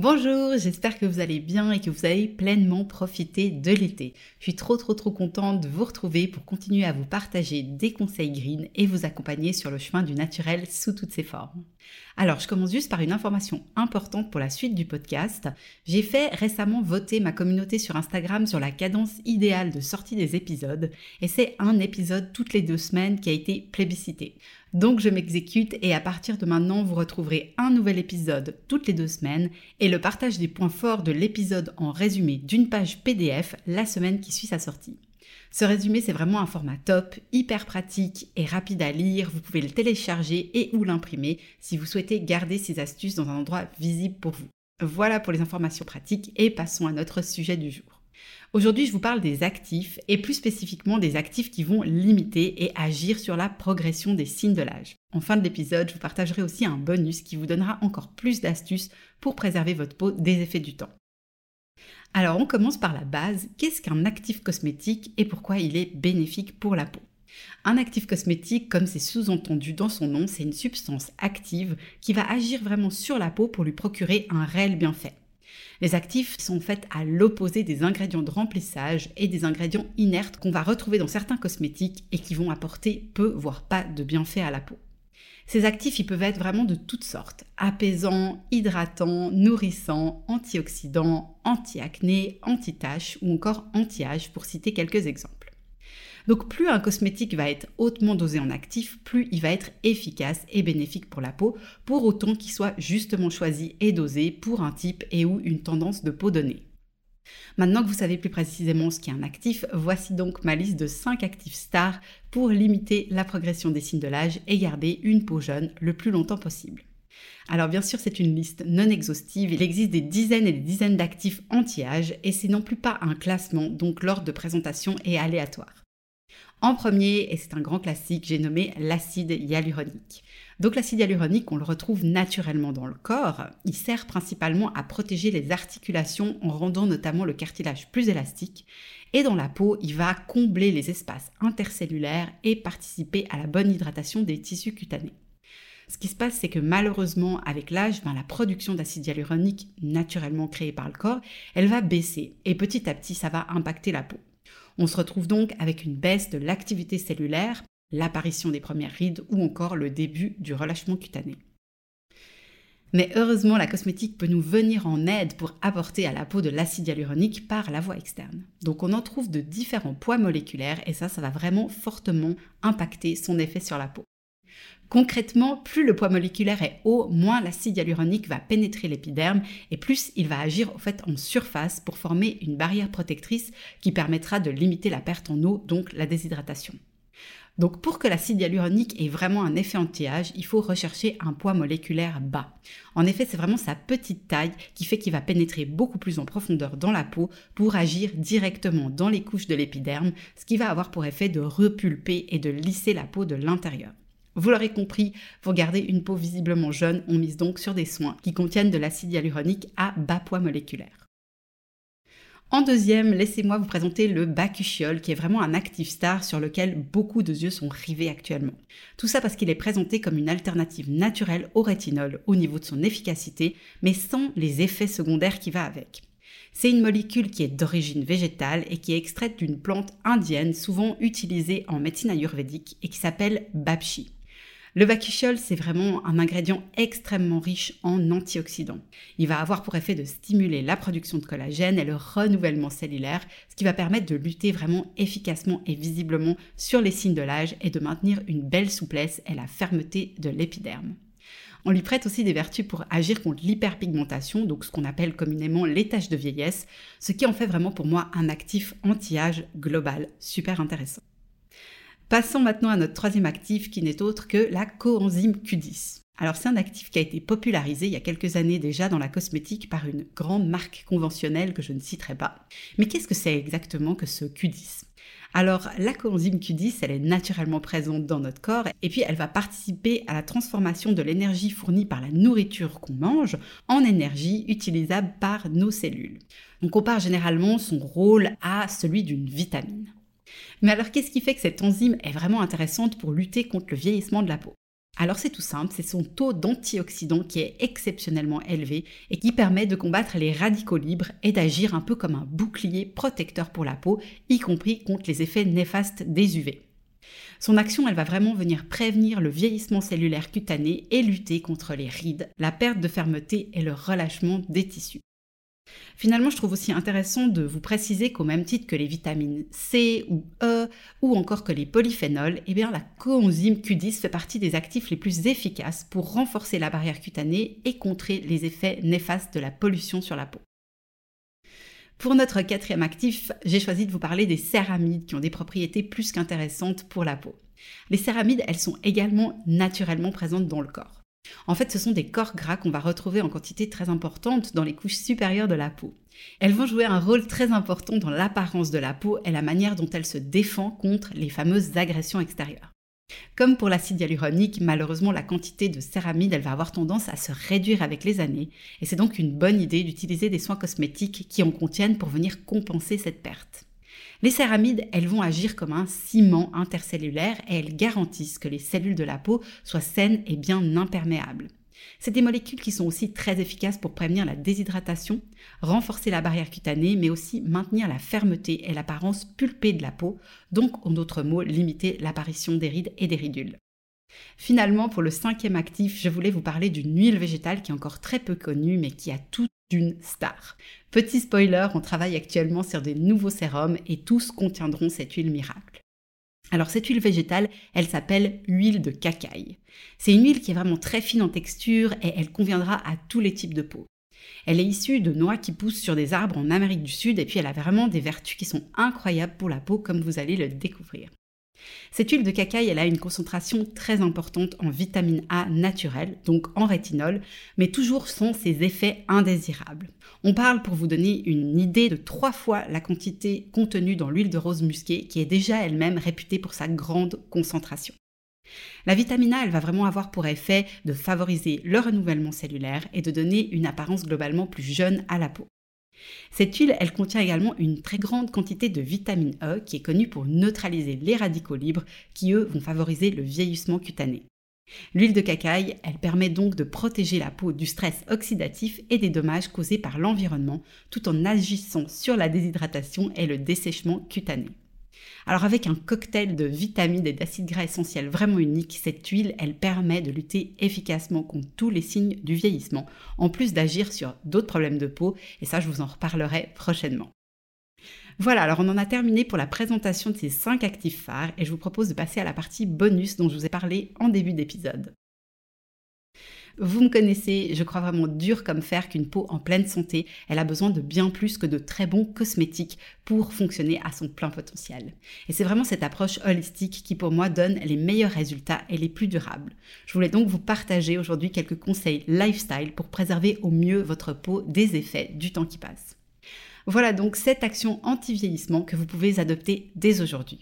Bonjour, j'espère que vous allez bien et que vous avez pleinement profité de l'été. Je suis trop trop trop contente de vous retrouver pour continuer à vous partager des conseils green et vous accompagner sur le chemin du naturel sous toutes ses formes. Alors, je commence juste par une information importante pour la suite du podcast. J'ai fait récemment voter ma communauté sur Instagram sur la cadence idéale de sortie des épisodes et c'est un épisode toutes les deux semaines qui a été plébiscité. Donc je m'exécute et à partir de maintenant, vous retrouverez un nouvel épisode toutes les deux semaines et le partage des points forts de l'épisode en résumé d'une page PDF la semaine qui suit sa sortie. Ce résumé, c'est vraiment un format top, hyper pratique et rapide à lire. Vous pouvez le télécharger et ou l'imprimer si vous souhaitez garder ces astuces dans un endroit visible pour vous. Voilà pour les informations pratiques et passons à notre sujet du jour. Aujourd'hui, je vous parle des actifs et plus spécifiquement des actifs qui vont limiter et agir sur la progression des signes de l'âge. En fin de l'épisode, je vous partagerai aussi un bonus qui vous donnera encore plus d'astuces pour préserver votre peau des effets du temps. Alors on commence par la base, qu'est-ce qu'un actif cosmétique et pourquoi il est bénéfique pour la peau? Un actif cosmétique, comme c'est sous-entendu dans son nom, c'est une substance active qui va agir vraiment sur la peau pour lui procurer un réel bienfait. Les actifs sont faits à l'opposé des ingrédients de remplissage et des ingrédients inertes qu'on va retrouver dans certains cosmétiques et qui vont apporter peu, voire pas de bienfaits à la peau. Ces actifs, ils peuvent être vraiment de toutes sortes. Apaisants, hydratants, nourrissants, antioxydants, anti-acné, anti-taches ou encore anti-âge pour citer quelques exemples. Donc plus un cosmétique va être hautement dosé en actif, plus il va être efficace et bénéfique pour la peau, pour autant qu'il soit justement choisi et dosé pour un type et ou une tendance de peau donnée. Maintenant que vous savez plus précisément ce qu'est un actif, voici donc ma liste de 5 actifs stars pour limiter la progression des signes de l'âge et garder une peau jeune le plus longtemps possible. Alors bien sûr, c'est une liste non exhaustive, il existe des dizaines et des dizaines d'actifs anti-âge et c'est non plus pas un classement, donc l'ordre de présentation est aléatoire. En premier, et c'est un grand classique, j'ai nommé l'acide hyaluronique. Donc l'acide hyaluronique, on le retrouve naturellement dans le corps. Il sert principalement à protéger les articulations en rendant notamment le cartilage plus élastique. Et dans la peau, il va combler les espaces intercellulaires et participer à la bonne hydratation des tissus cutanés. Ce qui se passe, c'est que malheureusement, avec l'âge, ben, la production d'acide hyaluronique naturellement créée par le corps, elle va baisser et petit à petit, ça va impacter la peau. On se retrouve donc avec une baisse de l'activité cellulaire, l'apparition des premières rides ou encore le début du relâchement cutané. Mais heureusement, la cosmétique peut nous venir en aide pour apporter à la peau de l'acide hyaluronique par la voie externe. Donc on en trouve de différents poids moléculaires et ça, ça va vraiment fortement impacter son effet sur la peau. Concrètement, plus le poids moléculaire est haut, moins l'acide hyaluronique va pénétrer l'épiderme et plus il va agir au fait en surface pour former une barrière protectrice qui permettra de limiter la perte en eau, donc la déshydratation. Donc pour que l'acide hyaluronique ait vraiment un effet anti-âge, il faut rechercher un poids moléculaire bas. En effet, c'est vraiment sa petite taille qui fait qu'il va pénétrer beaucoup plus en profondeur dans la peau pour agir directement dans les couches de l'épiderme, ce qui va avoir pour effet de repulper et de lisser la peau de l'intérieur. Vous l'aurez compris, pour garder une peau visiblement jeune, on mise donc sur des soins qui contiennent de l'acide hyaluronique à bas poids moléculaire. En deuxième, laissez-moi vous présenter le bacuchiol, qui est vraiment un actif star sur lequel beaucoup de yeux sont rivés actuellement. Tout ça parce qu'il est présenté comme une alternative naturelle au rétinol au niveau de son efficacité, mais sans les effets secondaires qui va avec. C'est une molécule qui est d'origine végétale et qui est extraite d'une plante indienne souvent utilisée en médecine ayurvédique et qui s'appelle babchi. Le bakuchiol, c'est vraiment un ingrédient extrêmement riche en antioxydants. Il va avoir pour effet de stimuler la production de collagène et le renouvellement cellulaire, ce qui va permettre de lutter vraiment efficacement et visiblement sur les signes de l'âge et de maintenir une belle souplesse et la fermeté de l'épiderme. On lui prête aussi des vertus pour agir contre l'hyperpigmentation, donc ce qu'on appelle communément les taches de vieillesse, ce qui en fait vraiment pour moi un actif anti-âge global, super intéressant. Passons maintenant à notre troisième actif qui n'est autre que la coenzyme Q10. Alors c'est un actif qui a été popularisé il y a quelques années déjà dans la cosmétique par une grande marque conventionnelle que je ne citerai pas. Mais qu'est-ce que c'est exactement que ce Q10 Alors la coenzyme Q10, elle est naturellement présente dans notre corps et puis elle va participer à la transformation de l'énergie fournie par la nourriture qu'on mange en énergie utilisable par nos cellules. On compare généralement son rôle à celui d'une vitamine. Mais alors qu'est-ce qui fait que cette enzyme est vraiment intéressante pour lutter contre le vieillissement de la peau? Alors c'est tout simple, c'est son taux d'antioxydants qui est exceptionnellement élevé et qui permet de combattre les radicaux libres et d'agir un peu comme un bouclier protecteur pour la peau, y compris contre les effets néfastes des UV. Son action, elle va vraiment venir prévenir le vieillissement cellulaire cutané et lutter contre les rides, la perte de fermeté et le relâchement des tissus. Finalement, je trouve aussi intéressant de vous préciser qu'au même titre que les vitamines C ou E ou encore que les polyphénols, eh la coenzyme Q10 fait partie des actifs les plus efficaces pour renforcer la barrière cutanée et contrer les effets néfastes de la pollution sur la peau. Pour notre quatrième actif, j'ai choisi de vous parler des céramides qui ont des propriétés plus qu'intéressantes pour la peau. Les céramides, elles sont également naturellement présentes dans le corps. En fait, ce sont des corps gras qu'on va retrouver en quantité très importante dans les couches supérieures de la peau. Elles vont jouer un rôle très important dans l'apparence de la peau et la manière dont elle se défend contre les fameuses agressions extérieures. Comme pour l'acide hyaluronique, malheureusement la quantité de céramide va avoir tendance à se réduire avec les années et c'est donc une bonne idée d'utiliser des soins cosmétiques qui en contiennent pour venir compenser cette perte. Les céramides, elles vont agir comme un ciment intercellulaire et elles garantissent que les cellules de la peau soient saines et bien imperméables. C'est des molécules qui sont aussi très efficaces pour prévenir la déshydratation, renforcer la barrière cutanée, mais aussi maintenir la fermeté et l'apparence pulpée de la peau, donc en d'autres mots limiter l'apparition des rides et des ridules. Finalement, pour le cinquième actif, je voulais vous parler d'une huile végétale qui est encore très peu connue, mais qui a toute une star. Petit spoiler, on travaille actuellement sur des nouveaux sérums et tous contiendront cette huile miracle. Alors cette huile végétale, elle s'appelle huile de cacaille. C'est une huile qui est vraiment très fine en texture et elle conviendra à tous les types de peau. Elle est issue de noix qui poussent sur des arbres en Amérique du Sud et puis elle a vraiment des vertus qui sont incroyables pour la peau comme vous allez le découvrir. Cette huile de cacaille, elle a une concentration très importante en vitamine A naturelle, donc en rétinol, mais toujours sans ses effets indésirables. On parle, pour vous donner une idée, de trois fois la quantité contenue dans l'huile de rose musquée, qui est déjà elle-même réputée pour sa grande concentration. La vitamine A, elle va vraiment avoir pour effet de favoriser le renouvellement cellulaire et de donner une apparence globalement plus jeune à la peau. Cette huile, elle contient également une très grande quantité de vitamine E qui est connue pour neutraliser les radicaux libres qui, eux, vont favoriser le vieillissement cutané. L'huile de cacaille, elle permet donc de protéger la peau du stress oxydatif et des dommages causés par l'environnement tout en agissant sur la déshydratation et le dessèchement cutané. Alors avec un cocktail de vitamines et d'acides gras essentiels vraiment unique, cette huile, elle permet de lutter efficacement contre tous les signes du vieillissement, en plus d'agir sur d'autres problèmes de peau, et ça je vous en reparlerai prochainement. Voilà, alors on en a terminé pour la présentation de ces 5 actifs phares et je vous propose de passer à la partie bonus dont je vous ai parlé en début d'épisode. Vous me connaissez, je crois vraiment dur comme fer qu'une peau en pleine santé, elle a besoin de bien plus que de très bons cosmétiques pour fonctionner à son plein potentiel. Et c'est vraiment cette approche holistique qui pour moi donne les meilleurs résultats et les plus durables. Je voulais donc vous partager aujourd'hui quelques conseils lifestyle pour préserver au mieux votre peau des effets du temps qui passe. Voilà donc cette action anti-vieillissement que vous pouvez adopter dès aujourd'hui.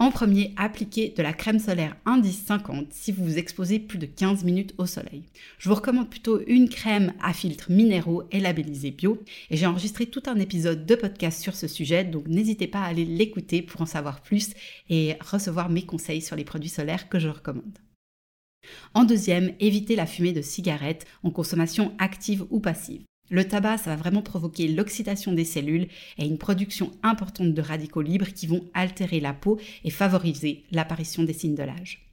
En premier, appliquez de la crème solaire indice 50 si vous vous exposez plus de 15 minutes au soleil. Je vous recommande plutôt une crème à filtres minéraux et labellisée bio. Et j'ai enregistré tout un épisode de podcast sur ce sujet, donc n'hésitez pas à aller l'écouter pour en savoir plus et recevoir mes conseils sur les produits solaires que je recommande. En deuxième, évitez la fumée de cigarettes en consommation active ou passive. Le tabac, ça va vraiment provoquer l'oxydation des cellules et une production importante de radicaux libres qui vont altérer la peau et favoriser l'apparition des signes de l'âge.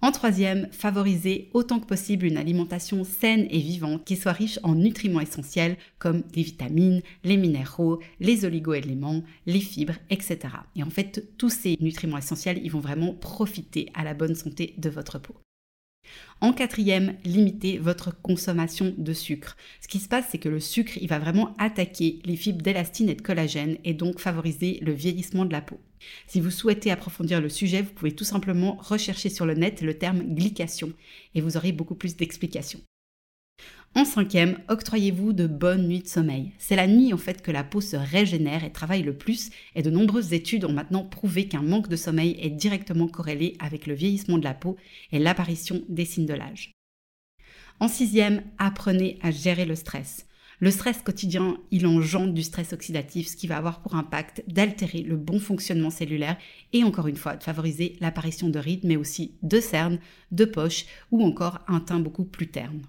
En troisième, favoriser autant que possible une alimentation saine et vivante qui soit riche en nutriments essentiels comme les vitamines, les minéraux, les oligoéléments, les fibres, etc. Et en fait, tous ces nutriments essentiels, ils vont vraiment profiter à la bonne santé de votre peau. En quatrième, limitez votre consommation de sucre. Ce qui se passe, c'est que le sucre, il va vraiment attaquer les fibres d'élastine et de collagène et donc favoriser le vieillissement de la peau. Si vous souhaitez approfondir le sujet, vous pouvez tout simplement rechercher sur le net le terme glycation et vous aurez beaucoup plus d'explications. En cinquième, octroyez-vous de bonnes nuits de sommeil. C'est la nuit en fait que la peau se régénère et travaille le plus et de nombreuses études ont maintenant prouvé qu'un manque de sommeil est directement corrélé avec le vieillissement de la peau et l'apparition des signes de l'âge. En sixième, apprenez à gérer le stress. Le stress quotidien, il engendre du stress oxydatif, ce qui va avoir pour impact d'altérer le bon fonctionnement cellulaire et encore une fois de favoriser l'apparition de rides, mais aussi de cernes, de poches ou encore un teint beaucoup plus terne.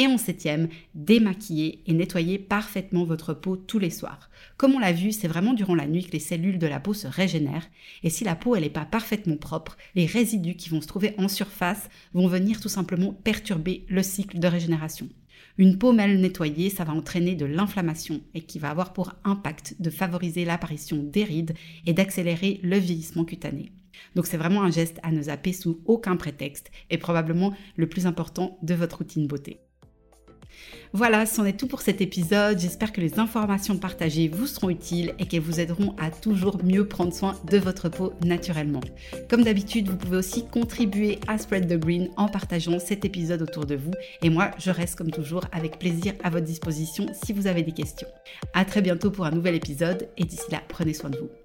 Et en septième, démaquiller et nettoyer parfaitement votre peau tous les soirs. Comme on l'a vu, c'est vraiment durant la nuit que les cellules de la peau se régénèrent. Et si la peau n'est pas parfaitement propre, les résidus qui vont se trouver en surface vont venir tout simplement perturber le cycle de régénération. Une peau mal nettoyée, ça va entraîner de l'inflammation et qui va avoir pour impact de favoriser l'apparition des rides et d'accélérer le vieillissement cutané. Donc c'est vraiment un geste à ne zapper sous aucun prétexte et probablement le plus important de votre routine beauté. Voilà, c'en est tout pour cet épisode. J'espère que les informations partagées vous seront utiles et qu'elles vous aideront à toujours mieux prendre soin de votre peau naturellement. Comme d'habitude, vous pouvez aussi contribuer à Spread the Green en partageant cet épisode autour de vous. Et moi, je reste comme toujours avec plaisir à votre disposition si vous avez des questions. À très bientôt pour un nouvel épisode et d'ici là, prenez soin de vous.